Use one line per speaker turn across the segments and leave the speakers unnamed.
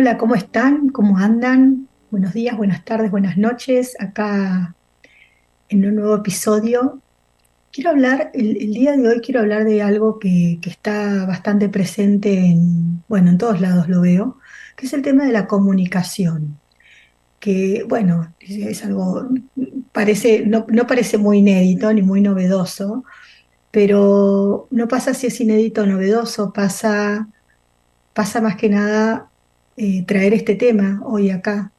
Hola, ¿cómo están? ¿Cómo andan? Buenos días, buenas tardes, buenas noches. Acá en un nuevo episodio. Quiero hablar, el, día de hoy quiero hablar de algo que, está bastante presente en, bueno, en todos lados lo veo, que es el tema de la comunicación. Que, bueno, es, algo, parece, no, no parece muy inédito ni muy novedoso, pero no pasa si es inédito o novedoso, pasa, pasa más que nada eh, traer este tema hoy acá.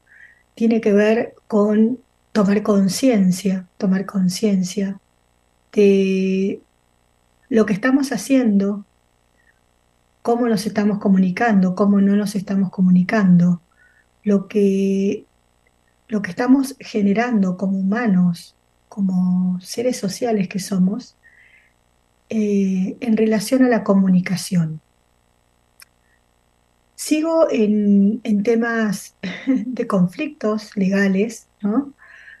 Tiene que ver con tomar conciencia, tomar conciencia de lo que estamos haciendo, cómo nos estamos comunicando, cómo no nos estamos comunicando, lo que, lo que estamos generando como humanos, como seres sociales que somos, eh, en relación a la comunicación. Sigo en, temas de conflictos legales, ¿no?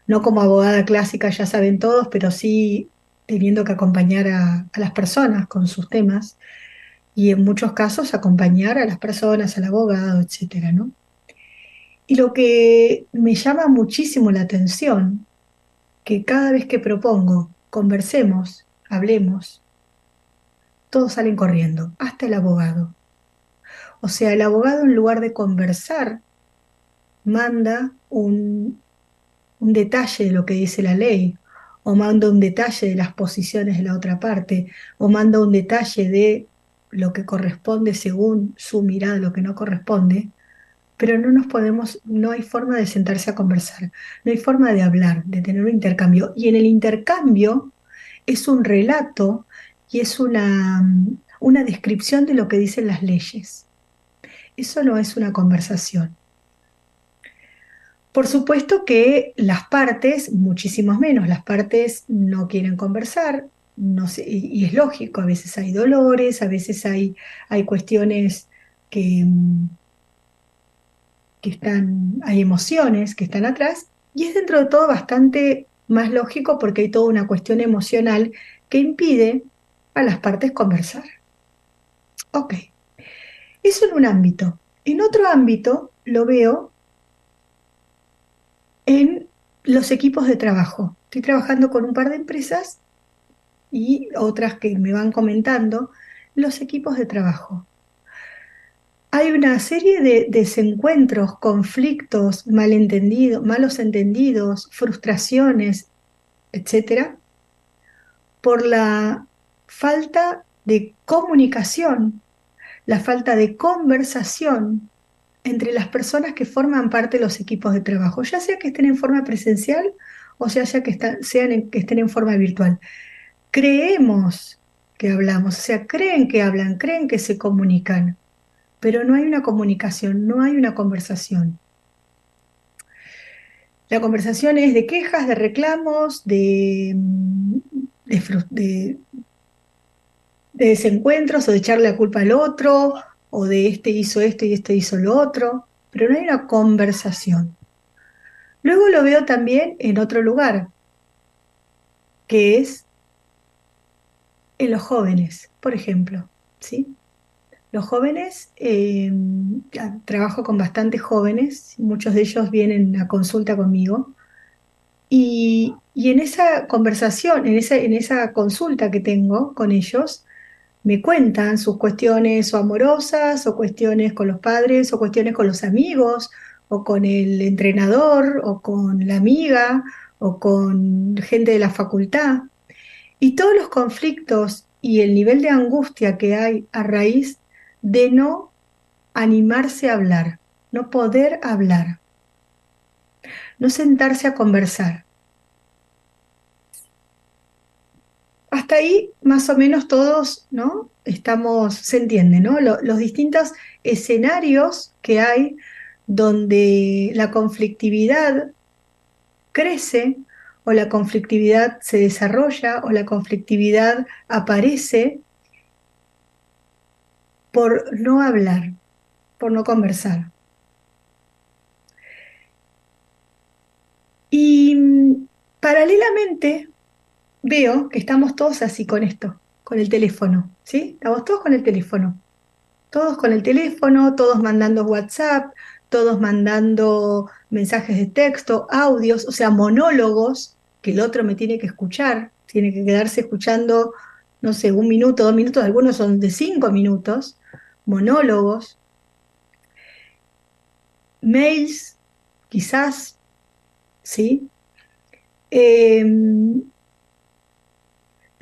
No como abogada clásica, ya saben todos, pero sí teniendo que acompañar a, las personas con sus temas y en muchos casos acompañar a las personas, al abogado, etcétera, ¿no? Y lo que me llama muchísimo la atención, que cada vez que propongo, conversemos, hablemos, todos salen corriendo, hasta el abogado. O sea, el abogado en lugar de conversar, manda un, detalle de lo que dice la ley, o manda un detalle de las posiciones de la otra parte, o manda un detalle de lo que corresponde según su mirada, lo que no corresponde, pero no nos podemos, no hay forma de sentarse a conversar, no hay forma de hablar, de tener un intercambio. Y en el intercambio es un relato y es una, una descripción de lo que dicen las leyes. Eso no es una conversación. Por supuesto que las partes, muchísimos menos, las partes no quieren conversar, no y, es lógico, a veces hay dolores, a veces hay, hay cuestiones que, que están, hay emociones que están atrás, y es dentro de todo bastante más lógico porque hay toda una cuestión emocional que impide a las partes conversar. Ok. Eso en un ámbito. En otro ámbito lo veo en los equipos de trabajo. Estoy trabajando con un par de empresas y otras que me van comentando, los equipos de trabajo. Hay una serie de desencuentros, conflictos, malentendidos, malos entendidos, frustraciones, etcétera, por la falta de comunicación la falta de conversación entre las personas que forman parte de los equipos de trabajo, ya sea que estén en forma presencial o sea, sea que, sean que estén en forma virtual. Creemos que hablamos, o sea, creen que hablan, creen que se comunican, pero no hay una comunicación, no hay una conversación. La conversación es de quejas, de reclamos, de, de desencuentros o de echarle la culpa al otro o de este hizo esto y este hizo lo otro, pero no hay una conversación. Luego lo veo también en otro lugar, que es en los jóvenes, por ejemplo, ¿sí? Los jóvenes, em, trabajo con bastantes jóvenes, muchos de ellos vienen a consulta conmigo, y, en esa conversación, en esa, en esa consulta que tengo con ellos, me cuentan sus cuestiones o amorosas, o cuestiones con los padres, o cuestiones con los amigos, o con el entrenador, o con la amiga, o con gente de la facultad. Y todos los conflictos y el nivel de angustia que hay a raíz de no animarse a hablar, no poder hablar, no sentarse a conversar. Hasta ahí más o menos todos, ¿no? Estamos, se entiende, ¿no? los distintos escenarios que hay donde la conflictividad crece o la conflictividad se desarrolla o la conflictividad aparece por no hablar, por no conversar. Y mm, paralelamente veo que estamos todos así con esto, con el teléfono, ¿sí? Estamos todos con el teléfono. Todos con el teléfono, todos mandando WhatsApp, todos mandando mensajes de texto, audios, o sea, monólogos que el otro me tiene que escuchar, tiene que quedarse escuchando, no sé, un minuto, dos minutos, algunos son de cinco minutos, monólogos, mails, quizás, ¿sí? Em,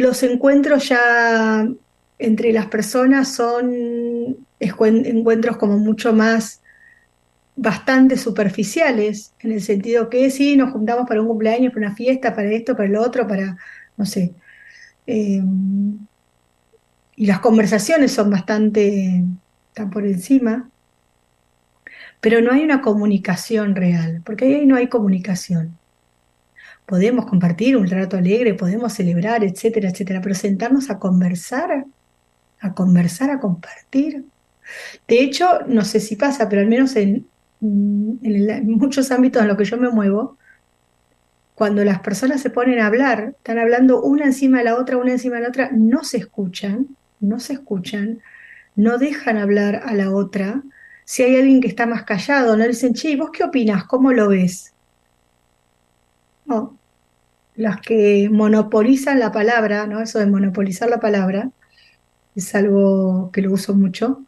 los encuentros ya entre las personas son encuentros como mucho más bastante superficiales, en el sentido que sí, nos juntamos para un cumpleaños, para una fiesta, para esto, para lo otro, para, no sé. Em, y las conversaciones son bastante, están por encima, pero no hay una comunicación real, porque ahí no hay comunicación. Podemos compartir un rato alegre, podemos celebrar, etcétera, etcétera, pero sentarnos a conversar, a conversar, a compartir. De hecho, no sé si pasa, pero al menos en, muchos ámbitos en los que yo me muevo, cuando las personas se ponen a hablar, están hablando una encima de la otra, una encima de la otra, no se escuchan, no se escuchan, no dejan hablar a la otra. Si hay alguien que está más callado, no dicen, che, ¿vos qué opinas? ¿Cómo lo ves? No. Las que monopolizan la palabra, ¿no? Eso de monopolizar la palabra, es algo que lo uso mucho.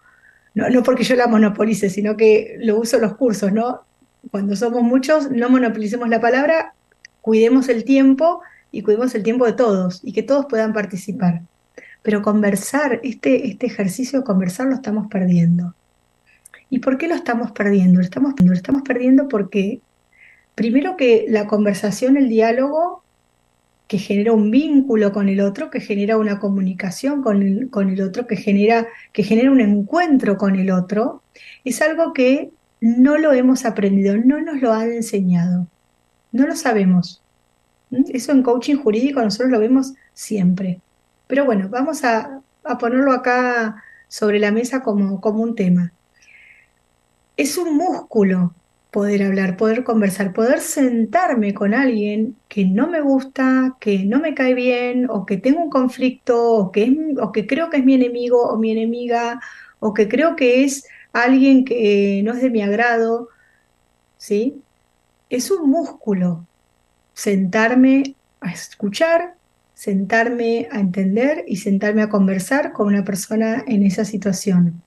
No, no porque yo la monopolice, sino que lo uso en los cursos, ¿no? Cuando somos muchos, no monopolicemos la palabra, cuidemos el tiempo y cuidemos el tiempo de todos y que todos puedan participar. Pero conversar, este, este ejercicio de conversar lo estamos perdiendo. ¿Y por qué lo estamos perdiendo? Lo estamos, lo estamos perdiendo porque, primero que la conversación, el diálogo, que genera un vínculo con el otro, que genera una comunicación con el, otro, que genera, que genera un encuentro con el otro, es algo que no lo hemos aprendido, no nos lo han enseñado, no lo sabemos. ¿Mm? Eso en coaching jurídico nosotros lo vemos siempre. Pero bueno, vamos a, ponerlo acá sobre la mesa como, como un tema. Es un músculo poder hablar, poder conversar, poder sentarme con alguien que no me gusta, que no me cae bien, o que tengo un conflicto, o que, o que creo que es mi enemigo o mi enemiga, o que creo que es alguien que no es de mi agrado, ¿sí? Es un músculo sentarme a escuchar, sentarme a entender y sentarme a conversar con una persona en esa situación.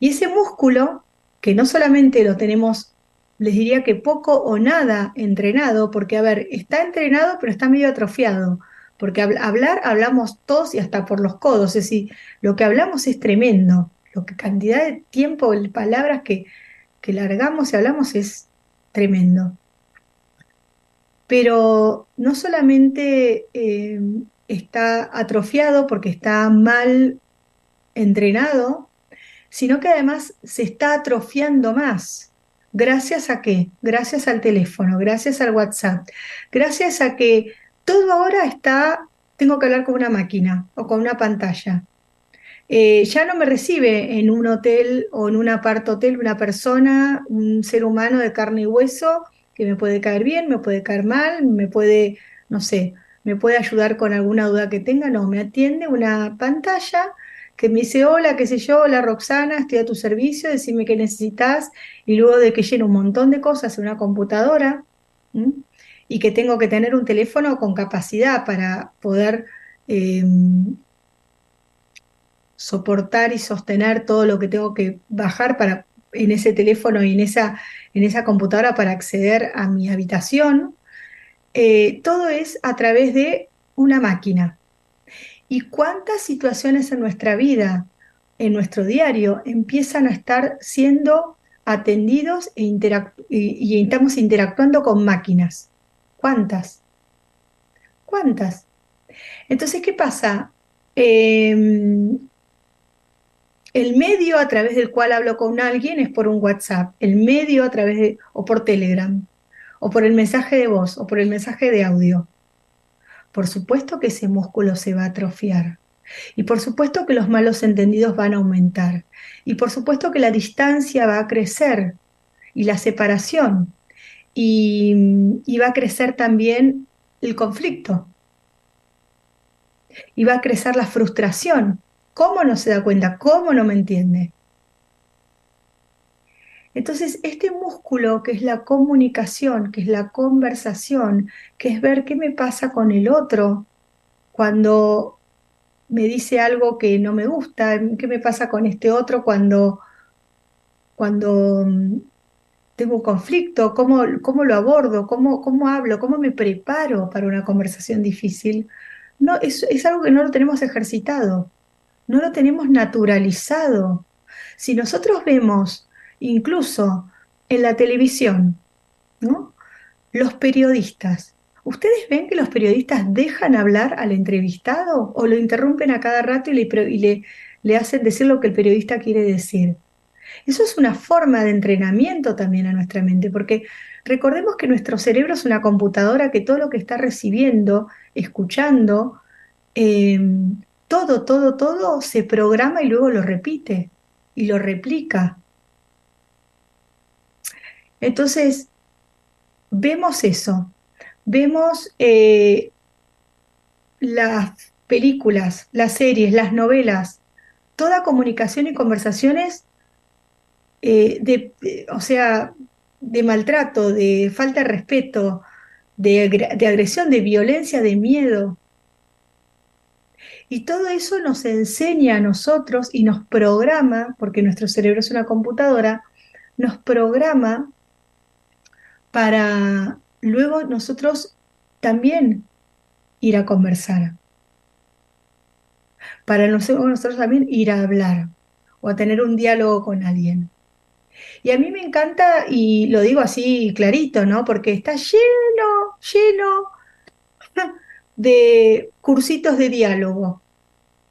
Y ese músculo, que no solamente lo tenemos, les diría que poco o nada entrenado, porque a ver, está entrenado pero está medio atrofiado, porque hablar hablamos todos y hasta por los codos, es decir, lo que hablamos es tremendo, lo que cantidad de tiempo, de palabras que, que largamos y hablamos es tremendo. Pero no solamente eh, está atrofiado porque está mal entrenado, sino que además se está atrofiando más. ¿Gracias a qué? Gracias al teléfono, gracias al WhatsApp, gracias a que todo ahora está, tengo que hablar con una máquina o con una pantalla. Eh, ya no me recibe en un hotel o en un apart hotel una persona, un ser humano de carne y hueso, que me puede caer bien, me puede caer mal, me puede, no sé, me puede ayudar con alguna duda que tenga, no, me atiende una pantalla que me dice, hola, qué sé yo, hola Roxana, estoy a tu servicio, decime qué necesitas, y luego de que lleno un montón de cosas en una computadora, y que tengo que tener un teléfono con capacidad para poder em, soportar y sostener todo lo que tengo que bajar para en ese teléfono y en esa, en esa computadora para acceder a mi habitación, eh, todo es a través de una máquina. ¿Y cuántas situaciones en nuestra vida, en nuestro diario, empiezan a estar siendo atendidos e y, estamos interactuando con máquinas. ¿Cuántas? ¿Cuántas? Entonces, ¿qué pasa? Em, el medio a través del cual hablo con alguien es por un WhatsApp, el medio a través de, o por Telegram, o por el mensaje de voz, o por el mensaje de audio. Por supuesto que ese músculo se va a atrofiar. Y por supuesto que los malos entendidos van a aumentar. Y por supuesto que la distancia va a crecer y la separación. Y, y va a crecer también el conflicto. Y va a crecer la frustración. ¿Cómo no se da cuenta? ¿Cómo no me entiende? Entonces, este músculo que es la comunicación, que es la conversación, que es ver qué me pasa con el otro cuando me dice algo que no me gusta, qué me pasa con este otro cuando, cuando mm, tengo un conflicto, cómo, cómo lo abordo, cómo, cómo hablo, cómo me preparo para una conversación difícil. No, es, es algo que no lo tenemos ejercitado, no lo tenemos naturalizado. Si nosotros vemos incluso en la televisión, ¿no? Los periodistas. ¿Ustedes ven que los periodistas dejan hablar al entrevistado o lo interrumpen a cada rato y le, hacen decir lo que el periodista quiere decir? Eso es una forma de entrenamiento también a nuestra mente, porque recordemos que nuestro cerebro es una computadora que todo lo que está recibiendo, escuchando, em, todo, todo, todo se programa y luego lo repite y lo replica. Entonces, vemos eso, vemos eh, las películas, las series, las novelas, toda comunicación y conversaciones eh, de, o sea, de maltrato, de falta de respeto, de, de, agresión, de violencia, de miedo. Y todo eso nos enseña a nosotros y nos programa, porque nuestro cerebro es una computadora, nos programa para luego nosotros también ir a conversar. Para nosotros también ir a hablar o a tener un diálogo con alguien. Y a mí me encanta, y lo digo así clarito, ¿no? Porque está lleno, lleno de cursitos de diálogo.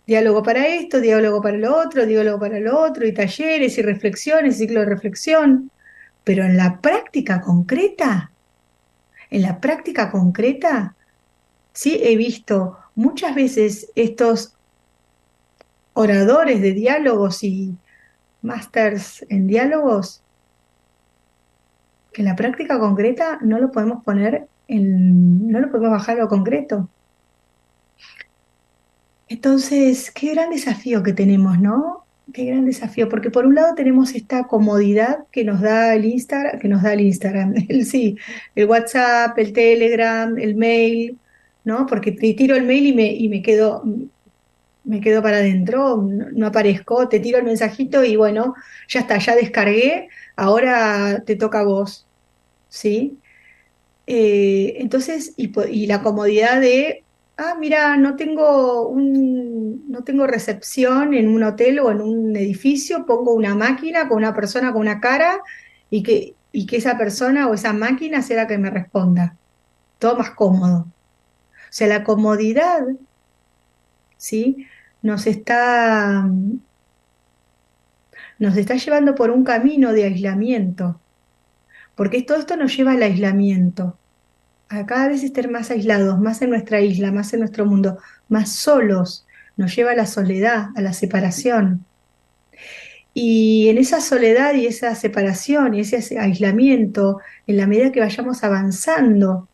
Diálogo para esto, diálogo para lo otro, diálogo para lo otro, y talleres y reflexiones, ciclo de reflexión. Pero en la práctica concreta, en la práctica concreta, sí he visto muchas veces estos oradores de diálogos y masters en diálogos, que en la práctica concreta no lo podemos poner en, no lo podemos bajar a lo concreto. Entonces, qué gran desafío que tenemos, ¿no? Qué gran desafío, porque por un lado tenemos esta comodidad que nos da el Instagram, que nos da el Instagram, el sí, el WhatsApp, el Telegram, el mail, ¿no? Porque te tiro el mail y me, y me quedo, me quedo para adentro, no, aparezco, te tiro el mensajito y bueno, ya está, ya descargué, ahora te toca a vos, ¿sí? Eh, entonces, y, y la comodidad de ah, mira, no tengo, un, no tengo recepción en un hotel o en un edificio, pongo una máquina con una persona con una cara y que, y que esa persona o esa máquina sea la que me responda. Todo más cómodo. O sea, la comodidad, ¿sí? Nos está, nos está llevando por un camino de aislamiento, porque todo esto nos lleva al aislamiento a cada vez estar más aislados, más en nuestra isla, más en nuestro mundo, más solos, nos lleva a la soledad, a la separación. Y en esa soledad y esa separación y ese aislamiento, en la medida que vayamos avanzando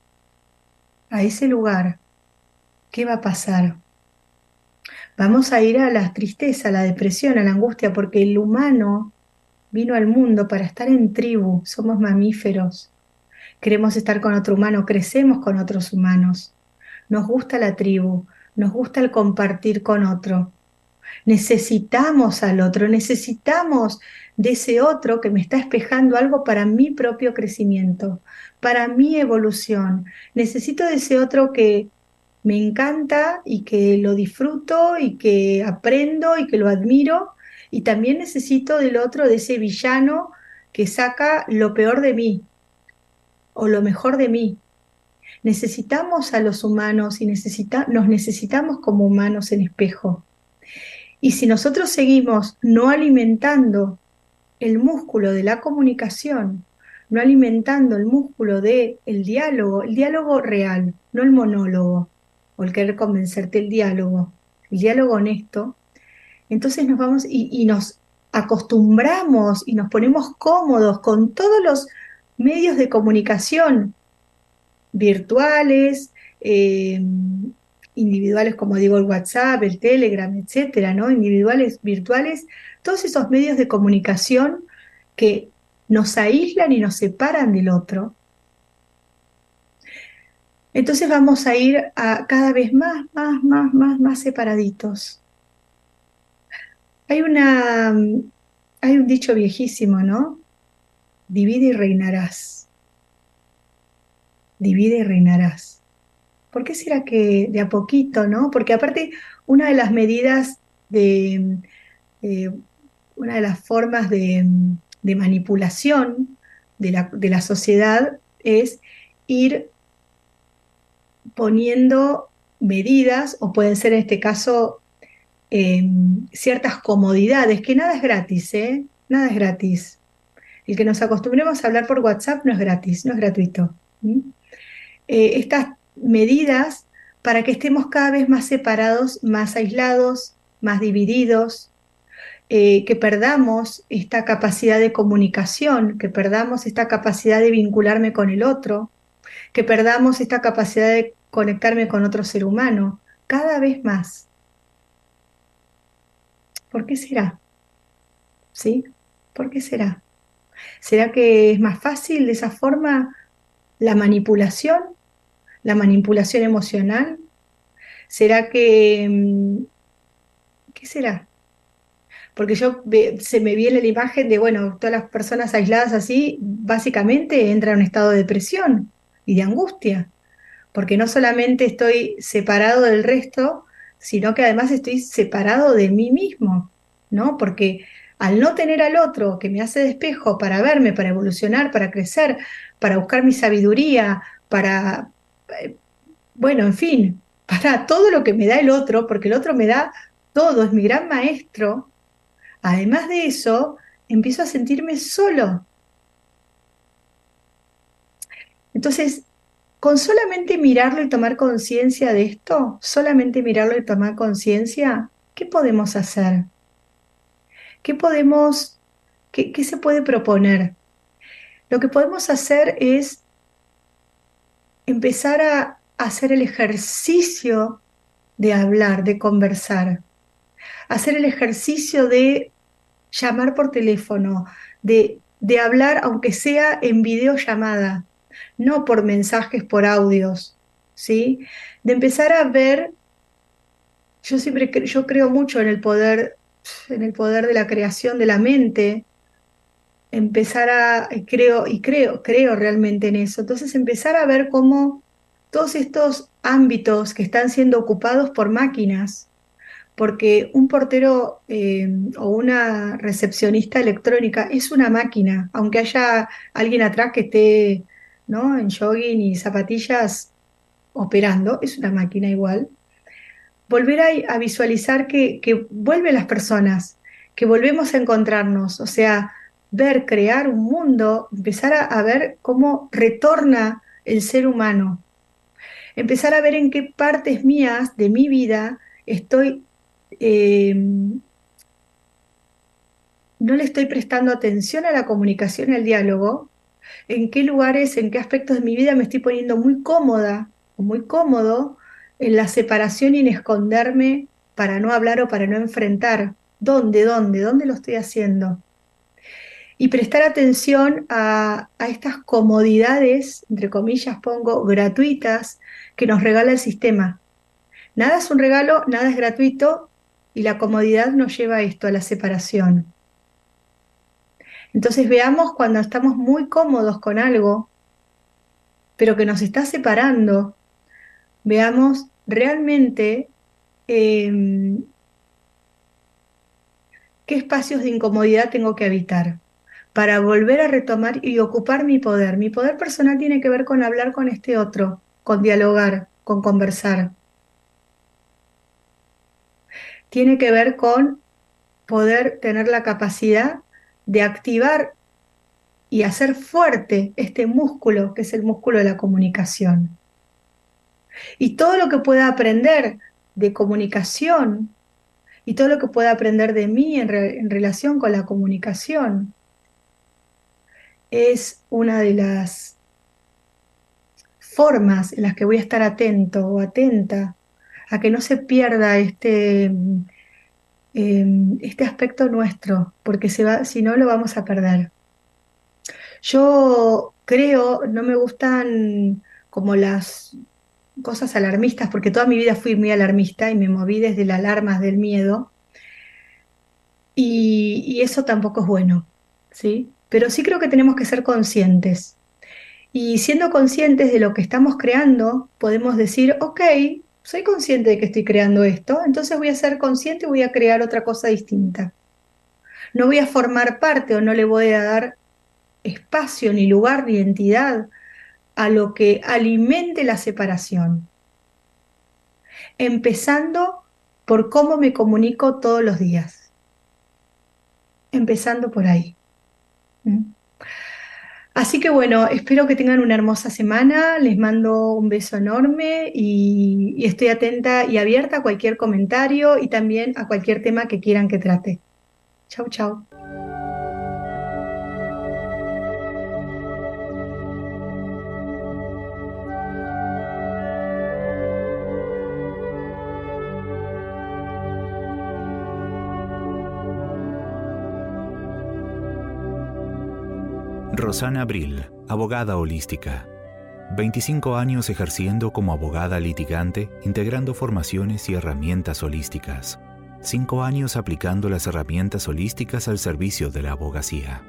a ese lugar, ¿qué va a pasar? Vamos a ir a la tristeza, a la depresión, a la angustia, porque el humano vino al mundo para estar en tribu, somos mamíferos, queremos estar con otro humano, crecemos con otros humanos. Nos gusta la tribu, nos gusta el compartir con otro. Necesitamos al otro, necesitamos de ese otro que me está espejando algo para mi propio crecimiento, para mi evolución. Necesito de ese otro que me encanta y que lo disfruto y que aprendo y que lo admiro. Y también necesito del otro, de ese villano que saca lo peor de mí o lo mejor de mí. Necesitamos a los humanos y necesita, nos necesitamos como humanos en espejo. Y si nosotros seguimos no alimentando el músculo de la comunicación, no alimentando el músculo del el diálogo, el diálogo real, no el monólogo o el querer convencerte, el diálogo, el diálogo honesto, entonces nos vamos y, nos acostumbramos y nos ponemos cómodos con todos los medios de comunicación virtuales, eh, individuales como digo el WhatsApp, el Telegram, etcétera, ¿no? Individuales, virtuales, todos esos medios de comunicación que nos aíslan y nos separan del otro. Entonces vamos a ir a cada vez más, más, más, más, más separaditos. Hay una, hay un dicho viejísimo, ¿no? Divide y reinarás. Divide y reinarás. ¿Por qué será que de a poquito, no? Porque aparte, una de las medidas de, eh, una de las formas de, manipulación de la, de la, sociedad es ir poniendo medidas, o pueden ser en este caso Em, ciertas comodidades, que nada es gratis, ¿eh? Nada es gratis. El que nos acostumbremos a hablar por WhatsApp no es gratis, no es gratuito. Eh, estas medidas para que estemos cada vez más separados, más aislados, más divididos, eh, que perdamos esta capacidad de comunicación, que perdamos esta capacidad de vincularme con el otro, que perdamos esta capacidad de conectarme con otro ser humano, cada vez más. ¿Por qué será? ¿Sí? ¿Por qué será? ¿Será que es más fácil de esa forma la manipulación? ¿La manipulación emocional? ¿Será que... Mm, ¿Qué será? Porque yo se me viene la imagen de, bueno, todas las personas aisladas así, básicamente entran en un estado de depresión y de angustia, porque no solamente estoy separado del resto, sino que además estoy separado de mí mismo, ¿no? Porque al no tener al otro que me hace despejo para verme, para evolucionar, para crecer, para buscar mi sabiduría, para, eh, bueno, en fin, para todo lo que me da el otro, porque el otro me da todo, es mi gran maestro, además de eso, empiezo a sentirme solo. Entonces, con solamente mirarlo y tomar conciencia de esto, solamente mirarlo y tomar conciencia, ¿qué podemos hacer? ¿Qué podemos, qué, se puede proponer? Lo que podemos hacer es empezar a hacer el ejercicio de hablar, de conversar, hacer el ejercicio de llamar por teléfono, de, de hablar aunque sea en videollamada, no por mensajes, por audios, ¿sí? De empezar a ver, yo siempre yo creo mucho en el poder, en el poder de la creación de la mente, empezar a, creo, y creo, creo realmente en eso, entonces empezar a ver cómo todos estos ámbitos que están siendo ocupados por máquinas, porque un portero eh, o una recepcionista electrónica es una máquina, aunque haya alguien atrás que esté ¿no? En jogging y zapatillas operando, es una máquina igual. Volver a, visualizar que, vuelven las personas, que volvemos a encontrarnos, o sea, ver, crear un mundo, empezar a, ver cómo retorna el ser humano, empezar a ver en qué partes mías de mi vida estoy, eh, no le estoy prestando atención a la comunicación y al diálogo, en qué lugares, en qué aspectos de mi vida me estoy poniendo muy cómoda o muy cómodo en la separación y en esconderme para no hablar o para no enfrentar. ¿Dónde, dónde, dónde lo estoy haciendo? Y prestar atención a, a estas comodidades, entre comillas pongo, gratuitas que nos regala el sistema. Nada es un regalo, nada es gratuito y la comodidad nos lleva a esto, a la separación. Entonces veamos cuando estamos muy cómodos con algo, pero que nos está separando, veamos realmente em, qué espacios de incomodidad tengo que habitar. para volver a retomar y ocupar mi poder. Mi poder personal tiene que ver con hablar con este otro, con dialogar, con conversar. Tiene que ver con poder tener la capacidad de activar y hacer fuerte este músculo que es el músculo de la comunicación. Y todo lo que pueda aprender de comunicación y todo lo que pueda aprender de mí en, relación con la comunicación es una de las formas en las que voy a estar atento o atenta a que no se pierda este, em, este aspecto nuestro, porque si no lo vamos a perder. Yo creo, no me gustan como las cosas alarmistas, porque toda mi vida fui muy alarmista y me moví desde las alarmas del miedo, y, eso tampoco es bueno, ¿sí? Pero sí creo que tenemos que ser conscientes. Y siendo conscientes de lo que estamos creando, podemos decir, ok, soy consciente de que estoy creando esto, entonces voy a ser consciente y voy a crear otra cosa distinta. No voy a formar parte o no le voy a dar espacio, ni lugar, ni identidad a lo que alimente la separación. Empezando por cómo me comunico todos los días. Empezando por ahí. ¿Mm? Así que bueno, espero que tengan una hermosa semana, les mando un beso enorme y, y, estoy atenta y abierta a cualquier comentario y también a cualquier tema que quieran que trate. Chau, chau.
Rosana Abril, abogada holística. 25 años ejerciendo como abogada litigante, integrando formaciones y herramientas holísticas. 5 años aplicando las herramientas holísticas al servicio de la abogacía.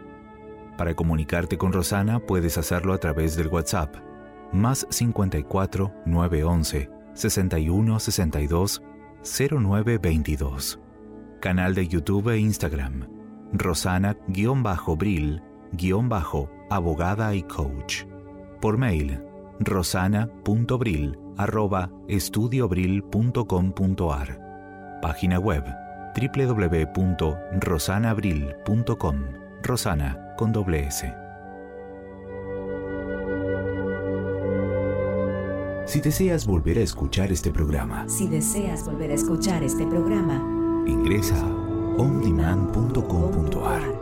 Para comunicarte con Rosana puedes hacerlo a través del WhatsApp, más 54 911 61 62 0922. Canal de YouTube e Instagram, Rosana-Bril guion bajo, abogada y coach. Por mail, rosana.bril arroba estudiobril.com.ar. Página web, www.rosanabril.com. Rosana con doble S. Si deseas volver a escuchar este programa,
si deseas volver a escuchar este programa,
ingresa ondemand.com.ar.